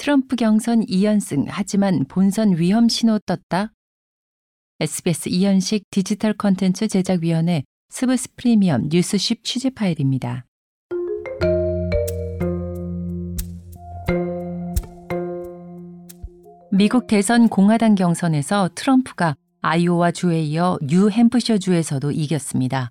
트럼프 경선 2연승 하지만 본선 위험 신호 떴다. SBS 이현식 디지털 콘텐츠 제작위원회 스브스 프리미엄 뉴스쉽 취재 파일입니다. 미국 대선 공화당 경선에서 트럼프가 아이오와 주에 이어 뉴햄프셔 주에서도 이겼습니다.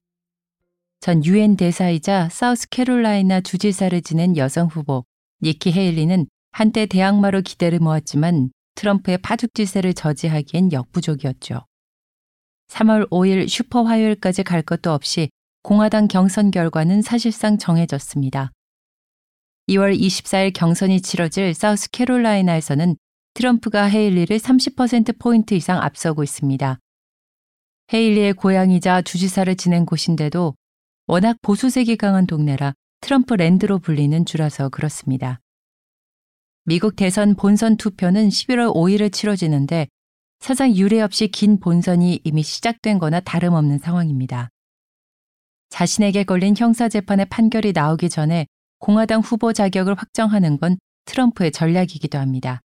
전 유엔 대사이자 사우스캐롤라이나 주지사를 지낸 여성 후보 니키 헤일리는 한때 대항마로 기대를 모았지만 트럼프의 파죽지세를 저지하기엔 역부족이었죠. 3월 5일 슈퍼 화요일까지 갈 것도 없이 공화당 경선 결과는 사실상 정해졌습니다. 2월 24일 경선이 치러질 사우스캐롤라이나에서는 트럼프가 헤일리를 30%포인트 이상 앞서고 있습니다. 헤일리의 고향이자 주지사를 지낸 곳인데도 워낙 보수색이 강한 동네라 트럼프 랜드로 불리는 주라서 그렇습니다. 미국 대선 본선 투표는 11월 5일에 치러지는데 사상 유례 없이 긴 본선이 이미 시작된 거나 다름없는 상황입니다. 자신에게 걸린 형사재판의 판결이 나오기 전에 공화당 후보 자격을 확정하는 건 트럼프의 전략이기도 합니다.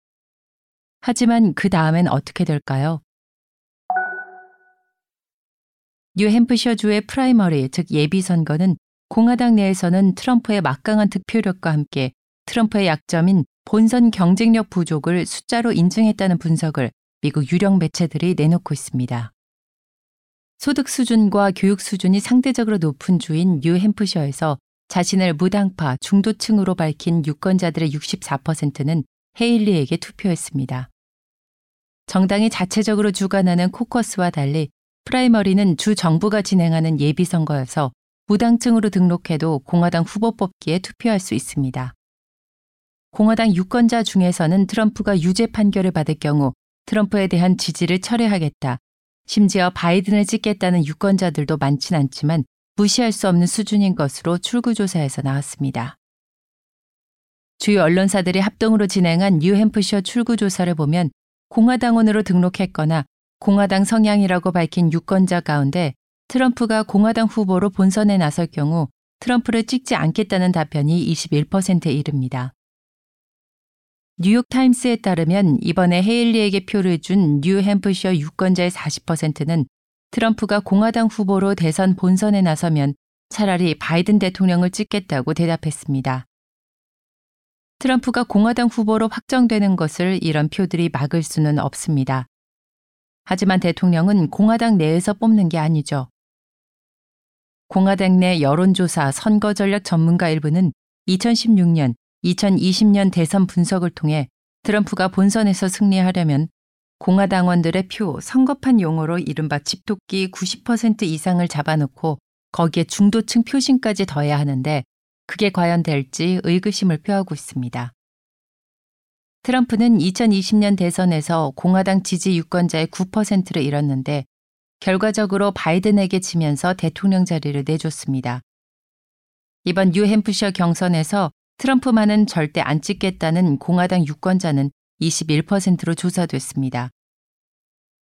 하지만 그 다음엔 어떻게 될까요? 뉴햄프셔주의 프라이머리, 즉 예비선거는 공화당 내에서는 트럼프의 막강한 득표력과 함께 트럼프의 약점인 본선 경쟁력 부족을 숫자로 인증했다는 분석을 미국 유력 매체들이 내놓고 있습니다. 소득 수준과 교육 수준이 상대적으로 높은 주인 뉴햄프셔에서 자신을 무당파 중도층으로 밝힌 유권자들의 64%는 헤일리에게 투표했습니다. 정당이 자체적으로 주관하는 코커스와 달리 프라이머리는 주 정부가 진행하는 예비 선거여서 무당층으로 등록해도 공화당 후보 뽑기에 투표할 수 있습니다. 공화당 유권자 중에서는 트럼프가 유죄 판결을 받을 경우 트럼프에 대한 지지를 철회하겠다. 심지어 바이든을 찍겠다는 유권자들도 많진 않지만 무시할 수 없는 수준인 것으로 출구조사에서 나왔습니다. 주요 언론사들이 합동으로 진행한 뉴햄프셔 출구조사를 보면 공화당원으로 등록했거나 공화당 성향이라고 밝힌 유권자 가운데 트럼프가 공화당 후보로 본선에 나설 경우 트럼프를 찍지 않겠다는 답변이 21%에 이릅니다. 뉴욕타임스에 따르면 이번에 헤일리에게 표를 준 뉴햄프셔 유권자의 40%는 트럼프가 공화당 후보로 대선 본선에 나서면 차라리 바이든 대통령을 찍겠다고 대답했습니다. 트럼프가 공화당 후보로 확정되는 것을 이런 표들이 막을 수는 없습니다. 하지만 대통령은 공화당 내에서 뽑는 게 아니죠. 공화당 내 여론조사 선거 전략 전문가 일부는 2016년, 2020년 대선 분석을 통해 트럼프가 본선에서 승리하려면 공화당원들의 표 선거판 용어로 이른바 집토끼 90% 이상을 잡아놓고 거기에 중도층 표심까지 더해야 하는데 그게 과연 될지 의구심을 표하고 있습니다. 트럼프는 2020년 대선에서 공화당 지지 유권자의 9%를 잃었는데 결과적으로 바이든에게 지면서 대통령 자리를 내줬습니다. 이번 뉴햄프셔 경선에서 트럼프만은 절대 안 찍겠다는 공화당 유권자는 21%로 조사됐습니다.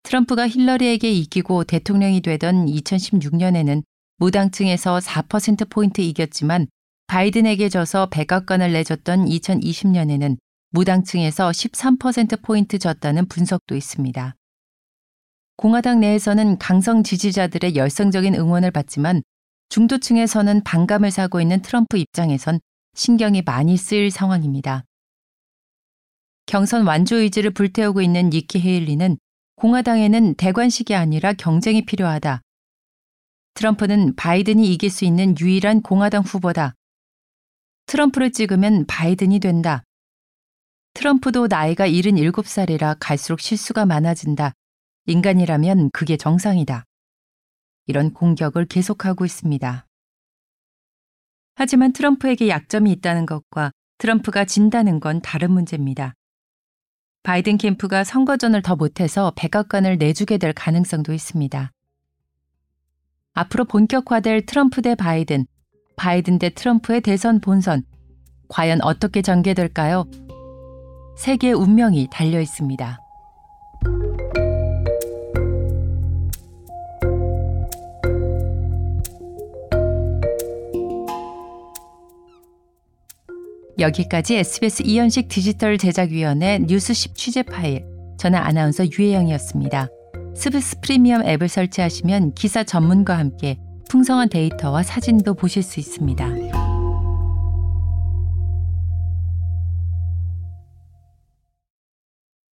트럼프가 힐러리에게 이기고 대통령이 되던 2016년에는 무당층에서 4%포인트 이겼지만 바이든에게 져서 백악관을 내줬던 2020년에는 무당층에서 13%포인트 졌다는 분석도 있습니다. 공화당 내에서는 강성 지지자들의 열성적인 응원을 받지만 중도층에서는 반감을 사고 있는 트럼프 입장에선 신경이 많이 쓰일 상황입니다. 경선 완주 의지를 불태우고 있는 니키 헤일리는 공화당에는 대관식이 아니라 경쟁이 필요하다. 트럼프는 바이든이 이길 수 있는 유일한 공화당 후보다. 트럼프를 찍으면 바이든이 된다. 트럼프도 나이가 77살이라 갈수록 실수가 많아진다. 인간이라면 그게 정상이다. 이런 공격을 계속하고 있습니다. 하지만 트럼프에게 약점이 있다는 것과 트럼프가 진다는 건 다른 문제입니다. 바이든 캠프가 선거전을 더 못해서 백악관을 내주게 될 가능성도 있습니다. 앞으로 본격화될 트럼프 대 바이든, 바이든 대 트럼프의 대선 본선, 과연 어떻게 전개될까요? 세계의 운명이 달려 있습니다. 여기까지 SBS 이현식 디지털 제작위원회 뉴스10 취재 파일. 저는 아나운서 유혜영이었습니다. 스브스 프리미엄 앱을 설치하시면 기사 전문과 함께 풍성한 데이터와 사진도 보실 수 있습니다.